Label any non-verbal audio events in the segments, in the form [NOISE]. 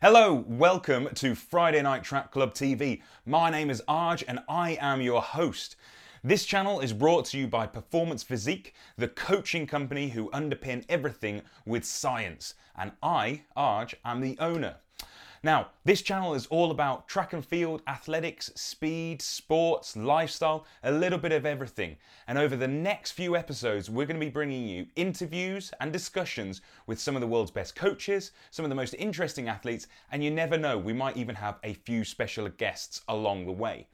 Hello, welcome to Friday Night Track Club TV. My name is Arj and I am your host. This channel is brought to you by Performance Physique, the coaching company who underpin everything with science. And I, Arj, am the owner. Now, this channel is all about track and field, athletics, speed, sports, lifestyle, a little bit of everything. And over the next few episodes, we're going to be bringing you interviews and discussions with some of the world's best coaches, some of the most interesting athletes, and you never know, we might even have a few special guests along the way.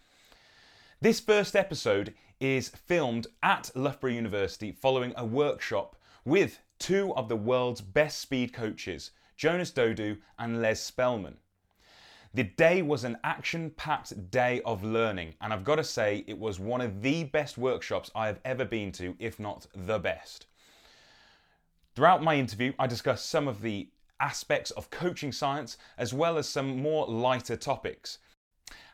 This first episode is filmed at Loughborough University following a workshop with two of the world's best speed coaches, Jonas Dodoo and Les Spellman. The day was an action packed day of learning, and I've got to say, it was one of the best workshops I have ever been to, if not the best. Throughout my interview, I discussed some of the aspects of coaching science as well as some more lighter topics.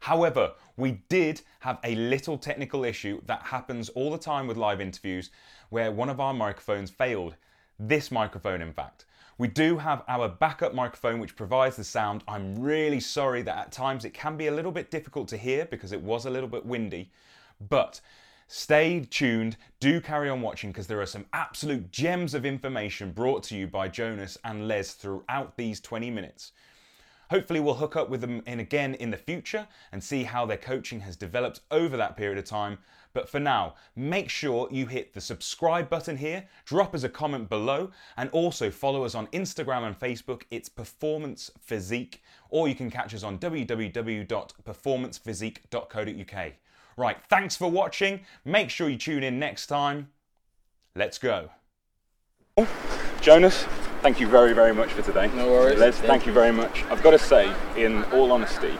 However, we did have a little technical issue that happens all the time with live interviews where one of our microphones failed. This microphone, in fact. We do have our backup microphone which provides the sound. I'm really sorry that at times it can be a little bit difficult to hear because it was a little bit windy, but stay tuned, do carry on watching because there are some absolute gems of information brought to you by Jonas and Les throughout these 20 minutes. Hopefully, we'll hook up with them in again in the future and see how their coaching has developed over that period of time. But for now, make sure you hit the subscribe button here, drop us a comment below, and also follow us on Instagram and Facebook. It's Performance Physique, or you can catch us on www.performancephysique.co.uk. Right, thanks for watching. Make sure you tune in next time. Let's go. Jonas, thank you very, very much for today. No worries. Les, thank you very much. I've got to say, in all honesty,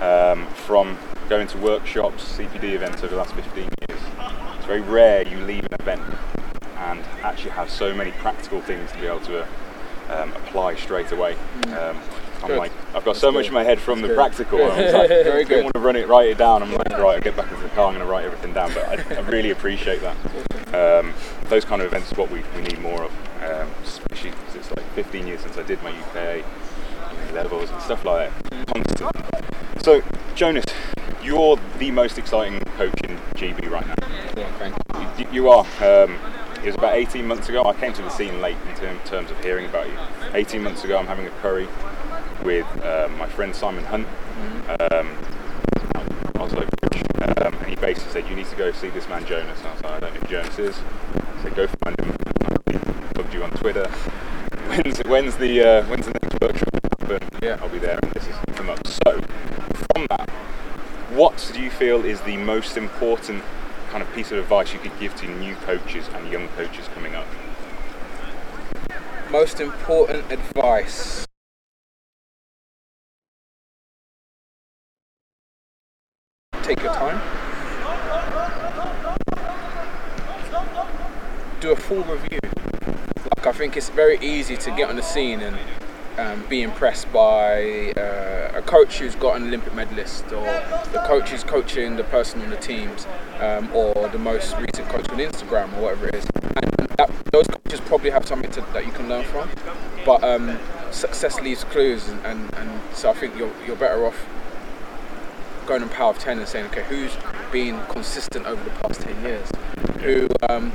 um, from going to workshops, CPD events over the last 15 years, it's very rare you leave an event and actually have so many practical things to be able to um, apply straight away. Um, I'm Good. like, I've got so much good. in my head from the good. practical. Good. I was like, [LAUGHS] Very I don't want to run it, write it down. I'm like, right, I'll get back into the car. I'm going to write everything down. But I, I really appreciate that. Um, those kind of events is what we, we need more of, um, especially because it's like 15 years since I did my UK levels and stuff like that. Constant. So, Jonas, you're the most exciting coach in GB right now. Yeah, thank you. You, you are. Um, it was about 18 months ago. I came to the scene late in term, terms of hearing about you. 18 months ago, I'm having a curry with um, my friend Simon Hunt. Um, Oslo Bridge. Um, and he basically said, You need to go see this man Jonas. And I was like, I don't know who Jonas is. He said, Go find him. Booked you on Twitter. [LAUGHS] When's, when's, the, uh, when's the next workshop? happen? Yeah. I'll be there and this is come up. So, what do you feel is the most important kind of piece of advice you could give to new coaches and young coaches coming up? Most important advice. Take your time. Do a full review. Like I think it's very easy to get on the scene and um, be impressed by uh, coach who's got an Olympic medalist, or the coach who's coaching the person on the teams, um, or the most recent coach on Instagram, or whatever it is. And that, those coaches probably have something to, that you can learn from. But um, success leaves clues, and, and, and so I think you're, you're better off going on power of 10 and saying, okay, who's been consistent over the past 10 years? Who, um,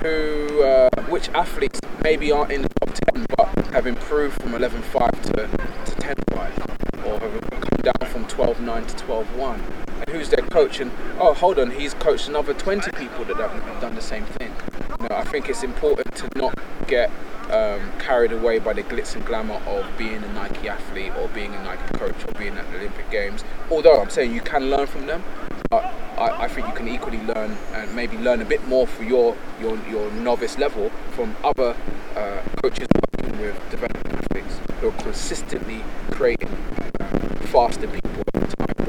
who, uh, which athletes maybe aren't in the top 10 but have improved from 11.5 to, to 10.5 have come down from 12.9 to 12.1? And who's their coach? And oh, hold on, he's coached another 20 people that have done the same thing. You know, I think it's important to not get um, carried away by the glitz and glamour of being a Nike athlete or being a Nike coach or being at the Olympic Games. Although I'm saying you can learn from them, but I, I think you can equally learn and maybe learn a bit more for your your, your novice level from other uh, coaches working with developing athletes who are consistently creating faster people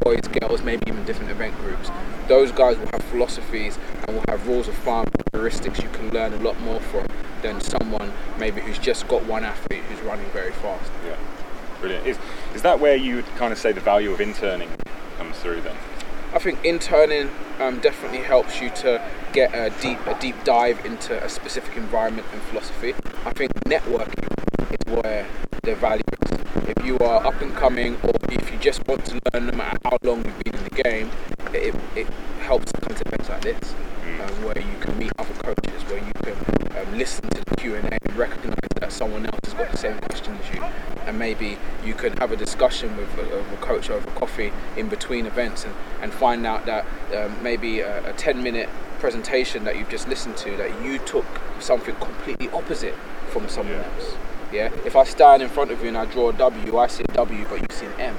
boys, girls, maybe even different event groups. Those guys will have philosophies and will have rules of thumb, heuristics you can learn a lot more from than someone maybe who's just got one athlete who's running very fast. Yeah, brilliant. Is, is that where you would kind of say the value of interning comes through then? I think interning um, definitely helps you to get a deep a deep dive into a specific environment and philosophy. I think networking is where the values. If you are up and coming, or if you just want to learn, no matter how long you've been in the game, it, it helps to come to events like this, um, where you can meet other coaches, where you can um, listen to the Q and recognise that someone else has got the same question as you, and maybe you can have a discussion with a, with a coach over coffee in between events, and, and find out that um, maybe a, a 10 minute presentation that you've just listened to that you took something completely opposite from someone Yeah. else. Yeah. If I stand in front of you and I draw a W, I see a W, but you see an M.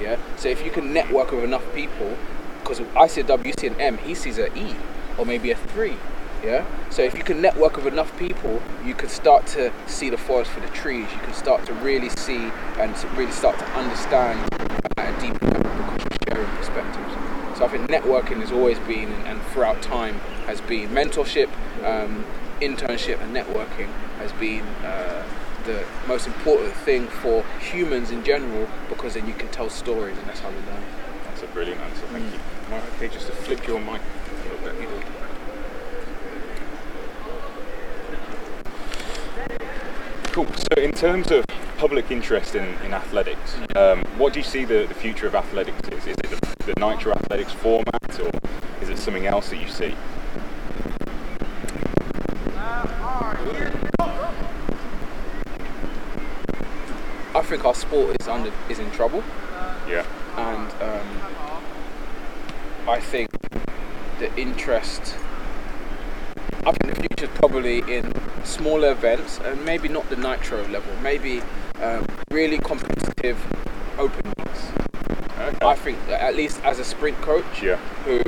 Yeah. So if you can network with enough people, because I see a W, you see an M, he sees an E, or maybe a three. Yeah. So if you can network with enough people, you can start to see the forest for the trees. You can start to really see and really start to understand at a deeper level because you're sharing perspectives. So I think networking has always been, and, and throughout time, has been mentorship, um, internship, and networking has been uh, the most important thing for humans in general because then you can tell stories, and that's how we learn. That's a brilliant answer. Thank mm. you. Am I okay just to flip your mic a little bit? Cool. So, in terms of public interest in, in athletics, mm. um, what do you see the, the future of athletics is? Is it the, the Nitro Athletics format, or is it something else that you see? I think our sport is under is in trouble. Yeah. and um, I think the interest. I think the future is probably in smaller events and maybe not the nitro level, maybe um, really competitive open meets. Okay. I think that at least as a sprint coach, Yeah. who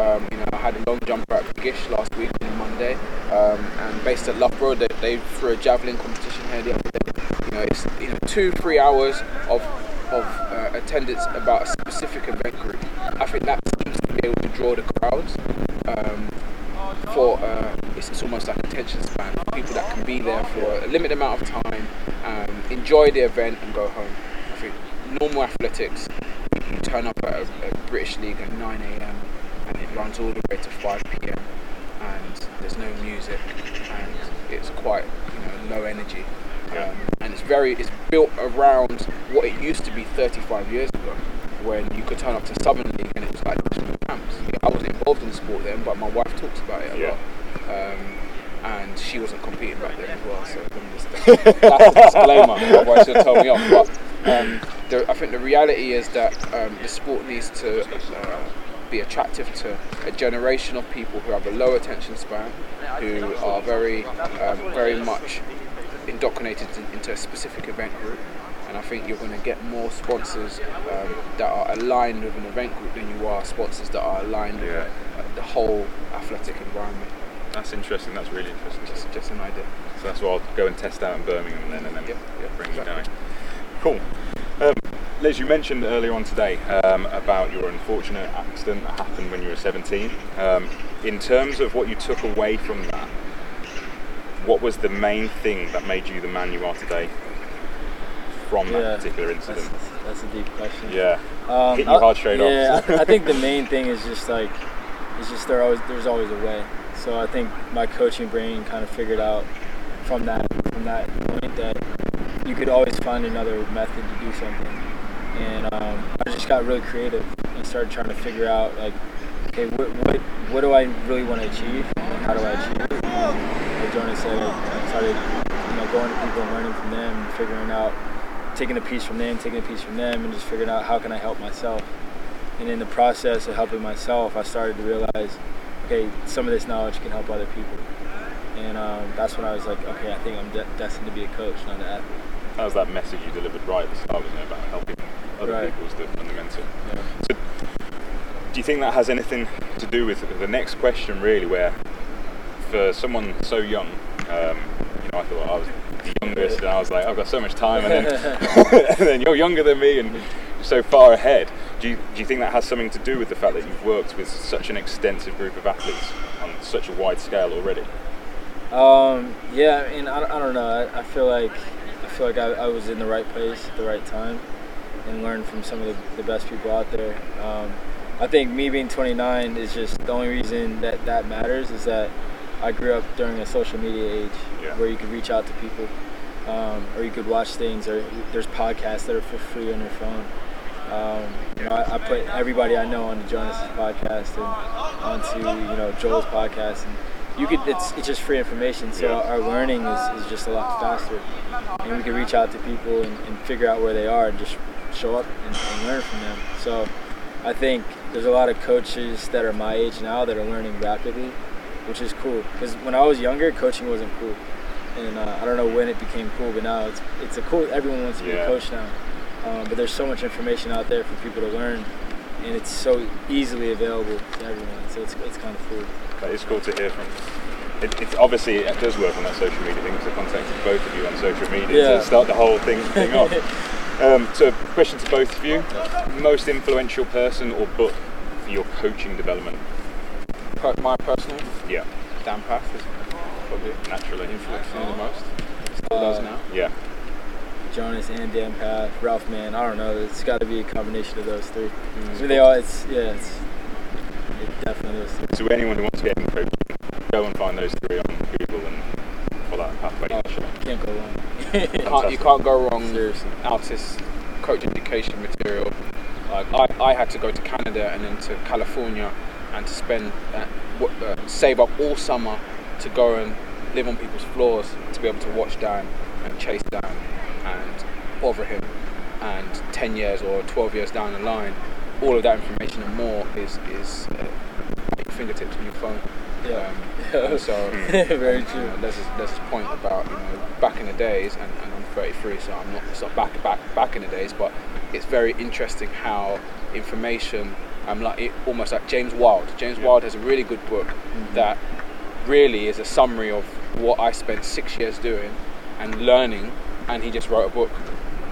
um, you know I had a long jumper at Gish last week on Monday, um, and based at Loughborough, they, they threw a javelin competition here the other day. You know, it's you know two three hours of of uh, attendance about a specific event group. I think that seems to be able to draw the crowds. Um, for uh, it's, it's almost like attention span. People that can be there for a limited amount of time, um, enjoy the event, and go home. I think normal athletics, you turn up at a, a British League at 9 a.m. and it runs all the way to 5 p.m. and there's no music and it's quite low energy. Yeah. Um, and it's very it's built around what it used to be 35 years ago when you could turn up to Southern League and it was like national camps. I wasn't involved in the sport then, but my wife talks about it a Yeah. lot. Um, and she wasn't competing back then as well, so let me just, [LAUGHS] that's a disclaimer, otherwise she'll tell me off. But um, the, I think the reality is that um, the sport needs to uh, be attractive to a generation of people who have a low attention span, who are very, um, very much indoctrinated in, into a specific event group. And I think you're going to get more sponsors um, that are aligned with an event group than you are sponsors that are aligned with uh, the whole athletic environment. That's interesting. That's really interesting. Just, just an idea. So that's what I'll go and test out in Birmingham and then, and then Yeah, yeah, bring exactly. you down. Cool. Um, Les, you mentioned earlier on today um, about your unfortunate accident that happened when you were 17. Um, in terms of what you took away from that, what was the main thing that made you the man you are today from that particular incident? that's a deep question. Yeah. Um, Hit you hard straight off. yeah, I, I think the [LAUGHS] main thing is just like, it's just there always there's always a way. So I think my coaching brain kind of figured out from that from that point that you could always find another method to do something. And um, I just got really creative and started trying to figure out like, okay, what what, what do I really want to achieve and how do I achieve it? Like Jonas said, I started you know going to people and learning from them, and figuring out taking a piece from them, taking a piece from them, and just figuring out how can I help myself. And in the process of helping myself, I started to realize, okay, some of this knowledge can help other people. And um, that's when I was like, okay, I think I'm de- destined to be a coach, not an athlete. That was that message you delivered right at the start, wasn't it, about helping other Right. people was the fundamental. Yeah. So, do you think that has anything to do with the next question, really, where for someone so young, um, you know, I thought I was the youngest, and I was like, I've got so much time, and then, [LAUGHS] [LAUGHS] and then you're younger than me and so far ahead. Do you, do you think that has something to do with the fact that you've worked with such an extensive group of athletes on such a wide scale already? Um, yeah, I mean, I, I don't know. I, I feel like I feel like I, I was in the right place at the right time and learned from some of the, the best people out there. Um, I think me being 29 is just the only reason that that matters is that I grew up during a social media age Yeah. where you could reach out to people. um, or you could watch things, or there's podcasts that are for free on your phone. Um, you know, I, I, put everybody I know on the Jonas' podcast and onto you know Joel's podcast, and you could it's it's just free information. So Yeah. our learning is, is just a lot faster, and we can reach out to people and, and figure out where they are and just show up and, and learn from them. So I think there's a lot of coaches that are my age now that are learning rapidly, which is cool. Because when I was younger, coaching wasn't cool, and uh, I don't know when it became cool, but now it's it's a cool. Everyone wants to be Yeah. a coach now, um, but there's so much information out there for people to learn, and it's so easily available to everyone. So it's it's kind of cool. That is cool to hear from. It, it's obviously it does work on that social media thing because I contacted both of you on social media Yeah. to start the whole thing, thing off. [LAUGHS] Um, so, question to both of you: most influential person or book for your coaching development? Per- my personal, Yeah, Dan Pfaff is probably naturally. influenced me the most. Still does Uh, now. Yeah, Jonas and Dan Pfaff, Ralph Mann. I don't know. It's got to be a combination of those three. Mm. I mean, they all. It's yeah. It's it definitely those three. So anyone who wants to get in coaching, go and find those three on Google and follow that pathway. Oh, sure. Can't go wrong. You can't, you can't go wrong Seriously. Altis coach education material. Like I, I had to go to Canada and then to California and to spend uh, w- uh, save up all summer to go and live on people's floors to be able to watch Dan and chase Dan and bother him. And 10 years or 12 years down the line, all of that information and more is is uh, at your fingertips on your phone. Yeah. Um, [LAUGHS] so [LAUGHS] Very and, true. uh, there's, this, there's this point about you know back in the days, and, and I'm 33, so I'm not it's not back back back in the days, but it's very interesting how information. I'm like it, almost like James Wild. James Wild has a really good book mm-hmm. that really is a summary of what I spent six years doing and learning, and he just wrote a book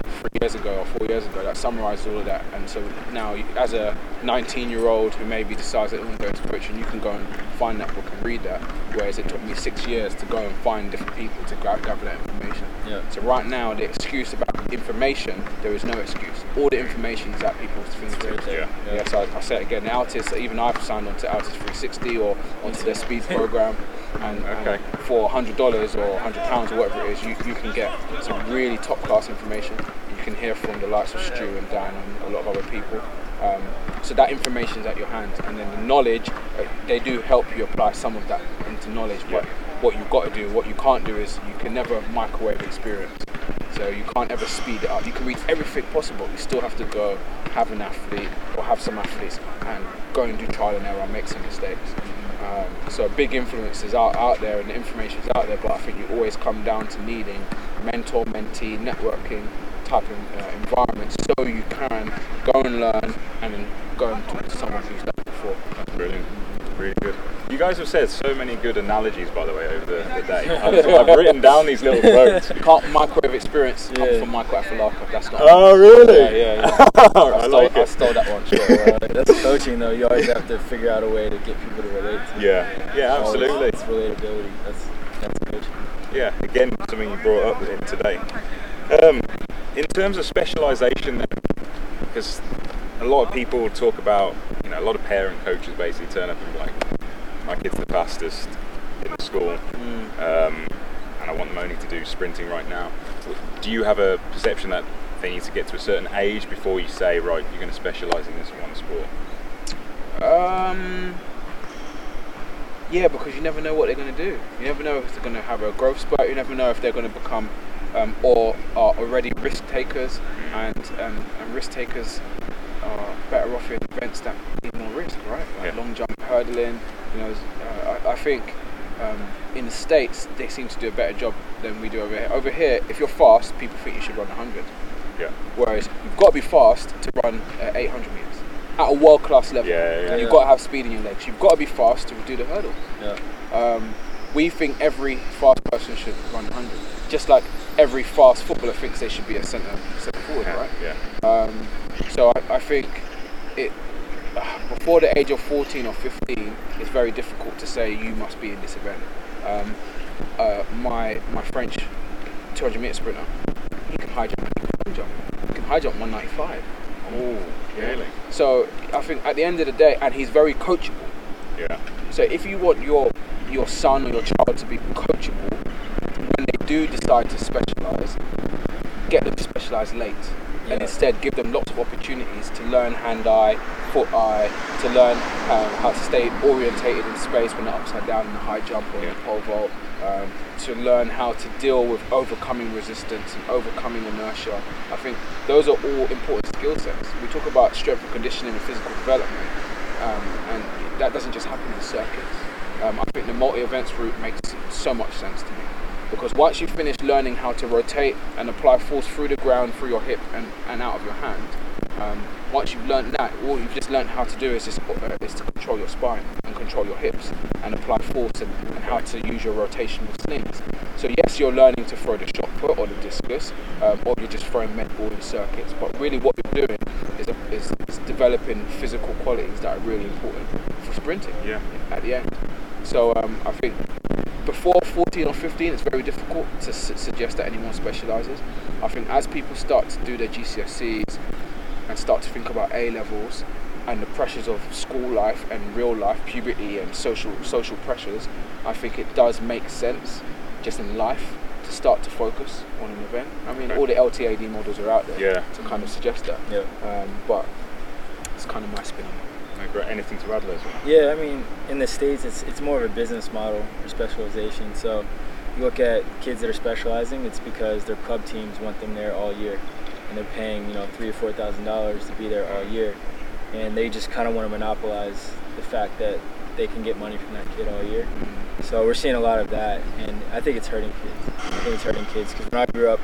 three years ago or four years ago that summarized all of that. And so now, as a 19 year old who maybe decides that oh, they want to go into coaching, you can go and find that book and read that. Whereas it took me six years to go and find different people to gather that information. Yeah. So right now, the excuse about information, there is no excuse. All the information is at people's fingertips. Yeah. Yeah, so I, I say it again, the Altis, even I've signed on to Altis 360 or onto their speed [LAUGHS] program, and, and Okay. for $100 or £100 or whatever it is, you, you can get some really top class information. You can hear from the likes of Stu and Dan and a lot of other people. Um, so that information is at your hands, and then the knowledge, uh, they do help you apply some of that into knowledge. But Yeah. what you've got to do, what you can't do, is you can never microwave experience. So you can't ever speed it up. You can read everything possible. You still have to go have an athlete or have some athletes and go and do trial and error, and make some mistakes. Um, so big influences are out there and the information is out there, but I think you always come down to needing mentor, mentee, networking type of uh, environment so you can go and learn and then go and talk to someone who's done it before. That's brilliant. Really good. You guys have said so many good analogies, by the way, over the, the day. I've, I've written down these little quotes. [LAUGHS] Can't microwave experience comes Yeah. from Michael Afalaka. That's not. Oh, really? Yeah, yeah, yeah. I, [LAUGHS] I stole, like I stole that one. [LAUGHS] Sure. That's coaching though. You always have to figure out a way to get people to relate to. Yeah, yeah, absolutely. It's relatability. That's that's coaching. Yeah, again, something you brought up in today. Um, in terms of specialisation, because a lot of people talk about, know, a lot of parent coaches basically turn up and be like, my kid's the fastest in the school, um, and I want them only to do sprinting right now. Do you have a perception that they need to get to a certain age before you say, right, you're going to specialise in this one sport? Um. Yeah, because you never know what they're going to do. You never know if they're going to have a growth spurt. You never know if they're going to become um, or are already risk takers, and, and and risk takers are better off in events that need more risk, right? Like Yeah. long jump, hurdling. You know, uh, I, I think um, in the states they seem to do a better job than we do over here. Over here, if you're fast, people think you should run 100. Yeah. Whereas you've got to be fast to run uh, 800 meters at a world class level. Yeah, yeah. You've got to have speed in your legs. You've got to be fast to do the hurdle. Yeah. Um, we think every fast person should run 100, just like every fast footballer thinks they should be a centre centre forward, right? yeah. Um, so I, I think it before the age of 14 or 15, it's very difficult to say you must be in this event. Um, uh, my my French 200 meter sprinter, he can high jump, he can long jump, he can high jump 195. Oh, really? So I think at the end of the day, and he's very coachable. Yeah. So if you want your your son or your child to be coachable, when they do decide to specialise, get them to specialise late, and instead give them lots of opportunities to learn hand-eye, foot-eye, to learn um, how to stay orientated in space when they're upside down in the high jump or in the pole vault, um, to learn how to deal with overcoming resistance and overcoming inertia. I think those are all important skill sets. We talk about strength and conditioning and physical development, um, and that doesn't just happen in circuits. Um, I think the multi-events route makes so much sense to me because once you finish learning how to rotate and apply force through the ground, through your hip and, and out of your hand, um, once you've learned that, all you've just learned how to do is just uh, is to control your spine and control your hips and apply force and, and how to use your rotational slings. So yes, you're learning to throw the shot put or the discus, um, or you're just throwing med ball in circuits. But really, what you're doing is, is, is developing physical qualities that are really important for sprinting Yeah. at the end. So um, I think before 14 or 15, it's very difficult to su- suggest that anyone specialises. I think as people start to do their GCSEs and start to think about A levels and the pressures of school life and real life, puberty and social social pressures, I think it does make sense just in life to start to focus on an event. I mean, Okay. all the LTAD models are out there Yeah. to kind of suggest that. Yeah. Um, but it's kind of my spin on it. Great. Anything to add, Les? Yeah, I mean, in the states, it's it's more of a business model for specialization. So, you look at kids that are specializing, it's because their club teams want them there all year, and they're paying you know three or four thousand dollars to be there all year, and they just kind of want to monopolize the fact that they can get money from that kid all year. So we're seeing a lot of that, and I think it's hurting kids. I think it's hurting kids because when I grew up,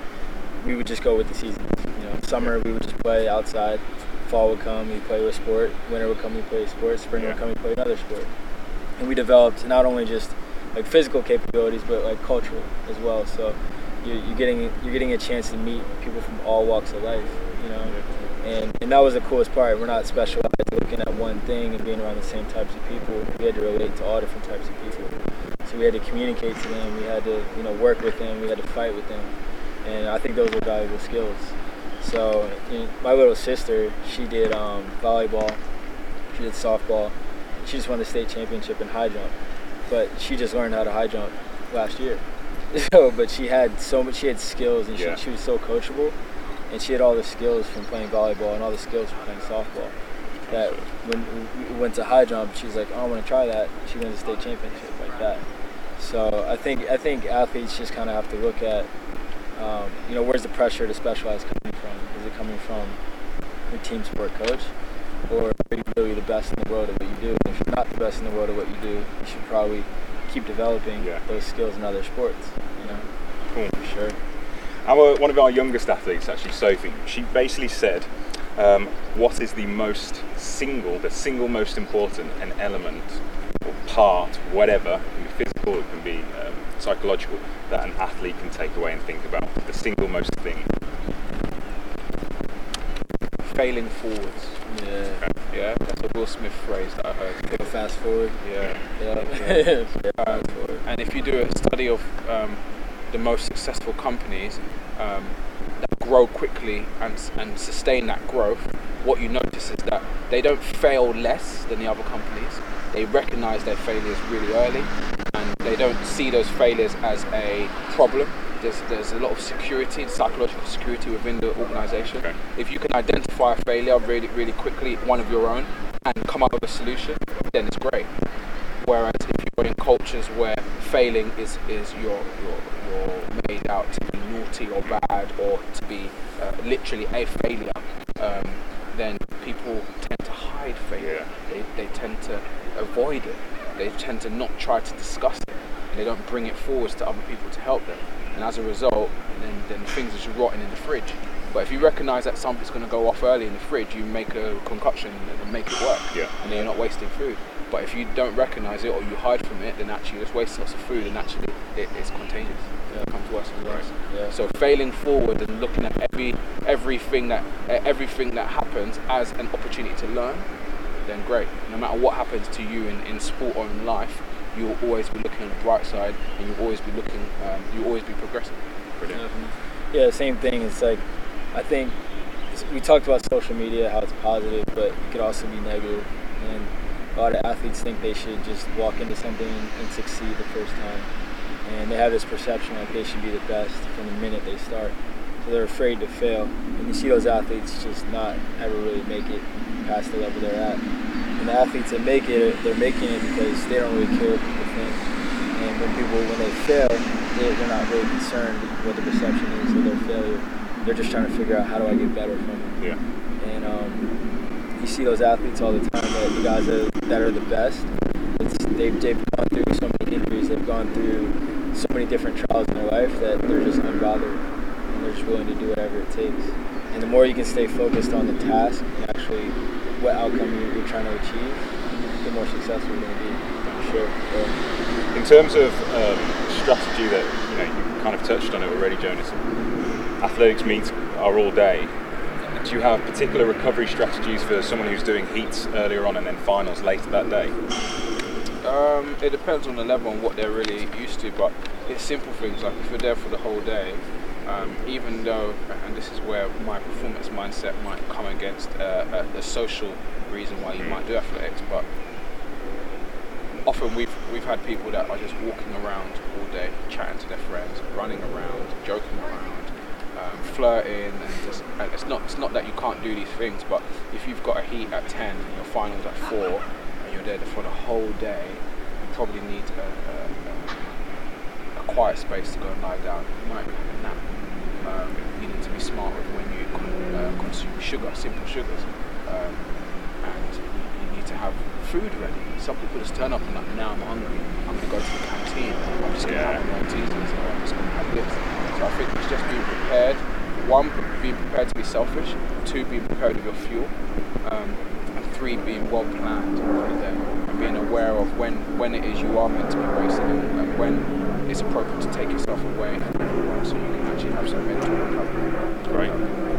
we would just go with the seasons. You know, summer we would just play outside. Fall would come, we play with sport. Winter would come, we play a sport. Spring Yeah. would come, we play another sport. And we developed not only just like physical capabilities, but like cultural as well. So you're, you're getting you're getting a chance to meet people from all walks of life. You know, and and that was the coolest part. We're not specialized looking at one thing and being around the same types of people. We had to relate to all different types of people. So we had to communicate to them. We had to you know work with them. We had to fight with them. And I think those are valuable skills. So my little sister, she did um, volleyball, she did softball. She just won the state championship in high jump, but she just learned how to high jump last year. [LAUGHS] So, but she had so much. She had skills, and Yeah. she, she was so coachable, and she had all the skills from playing volleyball and all the skills from playing softball. That when we went to high jump, she was like, "Oh, I want to try that." She won the state championship like that. So I think I think athletes just kind of have to look at, um, you know, where's the pressure to specialize coming from? Is it coming from your team sport coach, or are you really the best in the world at what you do? And if you're not the best in the world at what you do, you should probably keep developing Yeah. those skills in other sports. You know, Cool. for sure. Our, one of our youngest athletes, actually Sophie, she basically said, um, "What is the most single, the single most important an element or part, whatever, it can be physical, it can be um, psychological, that an athlete can take away and think about? The single most thing." Failing forwards. Yeah. Yeah, that's a Will Smith phrase that I heard. Go fast forward. Yeah. Yeah. Yeah. Um, fast forward. and if you do a study of um, the most successful companies um, that grow quickly and, and sustain that growth, what you notice is that they don't fail less than the other companies. They recognize their failures really early and they don't see those failures as a problem. There's, there's a lot of security, psychological security within the organization. Okay. If you can identify a failure really, really quickly, one of your own, and come up with a solution, then it's great. Whereas if you're in cultures where failing is, is your, your, you're made out to be naughty or bad or to be uh, literally a failure, um, then people tend to hide failure. They, they tend to avoid it. They tend to not try to discuss it. They don't bring it forwards to other people to help them. And as a result, then, then things are just rotting in the fridge. But if you recognise that something's going to go off early in the fridge, you make a concoction and make it work Yeah. and then you're not wasting food. But if you don't recognise it or you hide from it, then actually you just waste lots of food and actually it, it's contagious. It becomes worse and worse. Yeah. So failing forward and looking at every everything that everything that happens as an opportunity to learn, then great. No matter what happens to you in, in sport or in life, you will always be looking on the bright side and you'll always be looking, um, you'll always be progressing. Brilliant. Yeah, same thing. It's like, I think we talked about social media, how it's positive, but it could also be negative. And a lot of athletes think they should just walk into something and, and succeed the first time. and they have this perception that they should be the best from the minute they start. So they're afraid to fail. And you see those athletes just not ever really make it past the level they're at. The athletes that make it, they're making it because they don't really care what people think. And when people, when they fail, they, they're not really concerned what the perception is of their failure. They're just trying to figure out how do I get better from it. Yeah. And um, you see those athletes all the time, that the guys that, that are the best. It's, they've, they've gone through so many injuries, they've gone through so many different trials in their life that they're just unbothered and they're just willing to do whatever it takes. And the more you can stay focused on the task and actually what outcome you- you're trying to achieve, the more successful you're going to be. Sure. So, In terms of um, strategy that you know you kind of touched on it already, Jonas. Athletics meets are all day. Do you have particular recovery strategies for someone who's doing heats earlier on and then finals later that day? Um, it depends on the level and what they're really used to, but it's simple things like if you're there for the whole day, um, even though, and this is where my performance mindset might come against uh, a, a social reason why you might do athletics, but often we've we've had people that are just walking around all day, chatting to their friends, running around, joking around, um, flirting, and just and it's not it's not that you can't do these things, but if you've got a heat at ten and your finals at four, and you're there for the whole day, you probably need a, a, a, quiet space to go and lie down. You might have a nap. Um, you need to be smart with when you uh, consume sugar, simple sugars. Um, and you, you need to have food ready. Some people just turn up and like, now I'm hungry. I'm gonna go to the canteen. I'm just gonna Yeah. have Maltesers or I'm just gonna have this. So I think it's just being prepared. One, being prepared to be selfish. Two, being prepared with your fuel. Um, and three, being well planned for the day. And being aware of when, when it is you are meant to be racing and, and when it's appropriate to take yourself away so you can actually have some mental recovery. Great.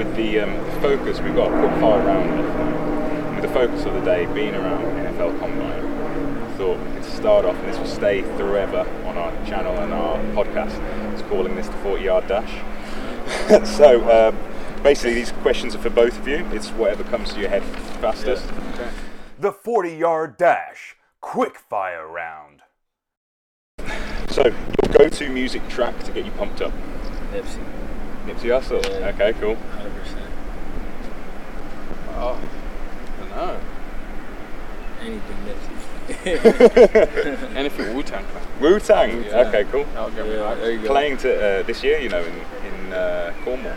I think with the um, focus, we've got a quick fire round. now. With the focus of the day being around NFL Combine, I thought we could start off, and this will stay forever on our channel and our podcast. It's calling this the 40 yard dash. [LAUGHS] so um, basically, these questions are for both of you. It's whatever comes to your head fastest. Okay. The 40 yard dash, quick fire round. So, your go to music track to get you pumped up? Nipsey, Nipsey Hussle. Yeah. Okay, cool. 100%. Oh, I don't know. Anything [LAUGHS] Nipsey. Anything Wu Tang Clan. Wu Tang. Yeah. Okay, cool. That'll get me yeah, hyped. there you go. playing to uh, this year, you know, in in uh, Cornwall.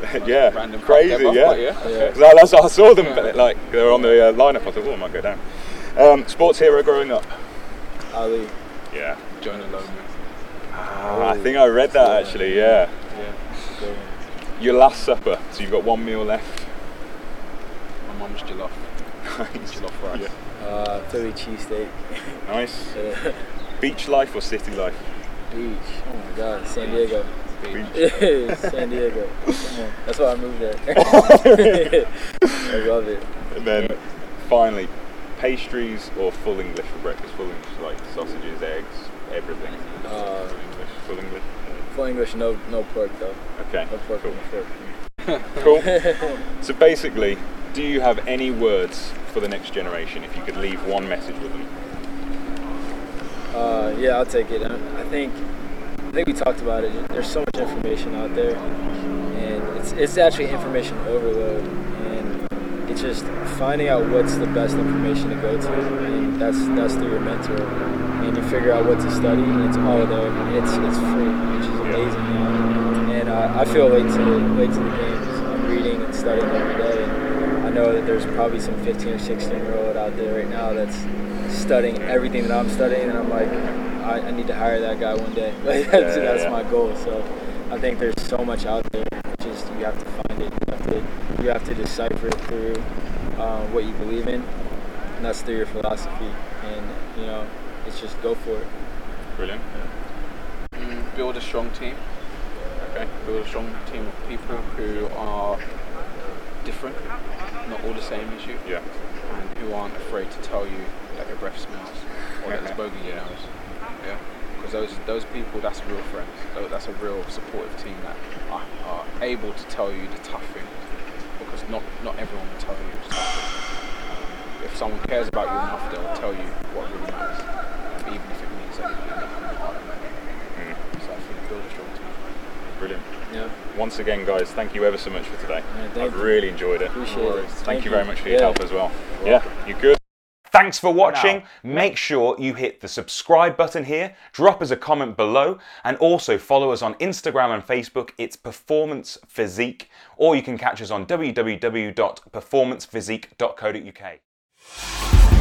[LAUGHS] yeah, Random crazy, crap, yeah. but yeah. Yeah. 'Cause I, that's- I saw them, but like they were on the uh, lineup. I thought, oh, I might go down. Um, sports hero growing up. Ali. Yeah, Jonah Lomu. I think I read that actually. Yeah, Yeah. Good one. Your last supper. So you've got one meal left. My mum's jollof. [LAUGHS] Jollof rice. Yeah. Uh, Philly cheesesteak. Nice. [LAUGHS] Beach life or city life? Beach. Oh my God, San Diego. Beach. [LAUGHS] San Diego. That's why I moved there. I love it. And then finally, pastries or full English for breakfast? Full English, like sausages, eggs, everything. Uh, full English. Full English. Full English, no no pork though. Okay. No pork Cool. on the fork. [LAUGHS] Cool. [LAUGHS] so basically, do you have any words for the next generation if you could leave one message with them? Uh, yeah, I'll take it. I, I think I think we talked about it. There's so much information out there, and it's it's actually information overload, and it's just finding out what's the best information to go to, and that's that's through your mentor, and you figure out what to study, and it's all there. It's it's free, which is amazing. You know? And uh, I feel late to the late to the games. I'm reading and studying every day, and I know that there's probably some 15 or 16 year old out there right now that's studying everything that I'm studying, and I'm like, I, I need to hire that guy one day. [LAUGHS] Like, that's Yeah, yeah, that's yeah. my goal. So I think there's so much out there. Just you have to find it. You have to you have to decipher it through uh, what you believe in, and that's through your philosophy. And you know, it's just go for it. Brilliant. Mm, build a strong team. Okay. Build a strong team of people who are different, not all the same as you, Yeah. and who aren't afraid to tell you that your breath smells or that there's bogey in your nose. Yeah. Because those those people, that's real friends. That's a real supportive team that are, are able to tell you the tough things. Because not not everyone will tell you the tough things. Um, if someone cares about you enough, they'll tell you what really matters, even if it means that mm-hmm. so I build a strong team. Brilliant. Yeah. Once again, guys, thank you ever so much for today. Yeah, I've really enjoyed it. No. Thank, thank you, very much for your yeah. help as well. You're yeah, you good. Thanks for watching. Make sure you hit the subscribe button here, drop us a comment below, and also follow us on Instagram and Facebook. It's Performance Physique, or you can catch us on www.performancephysique.co.uk.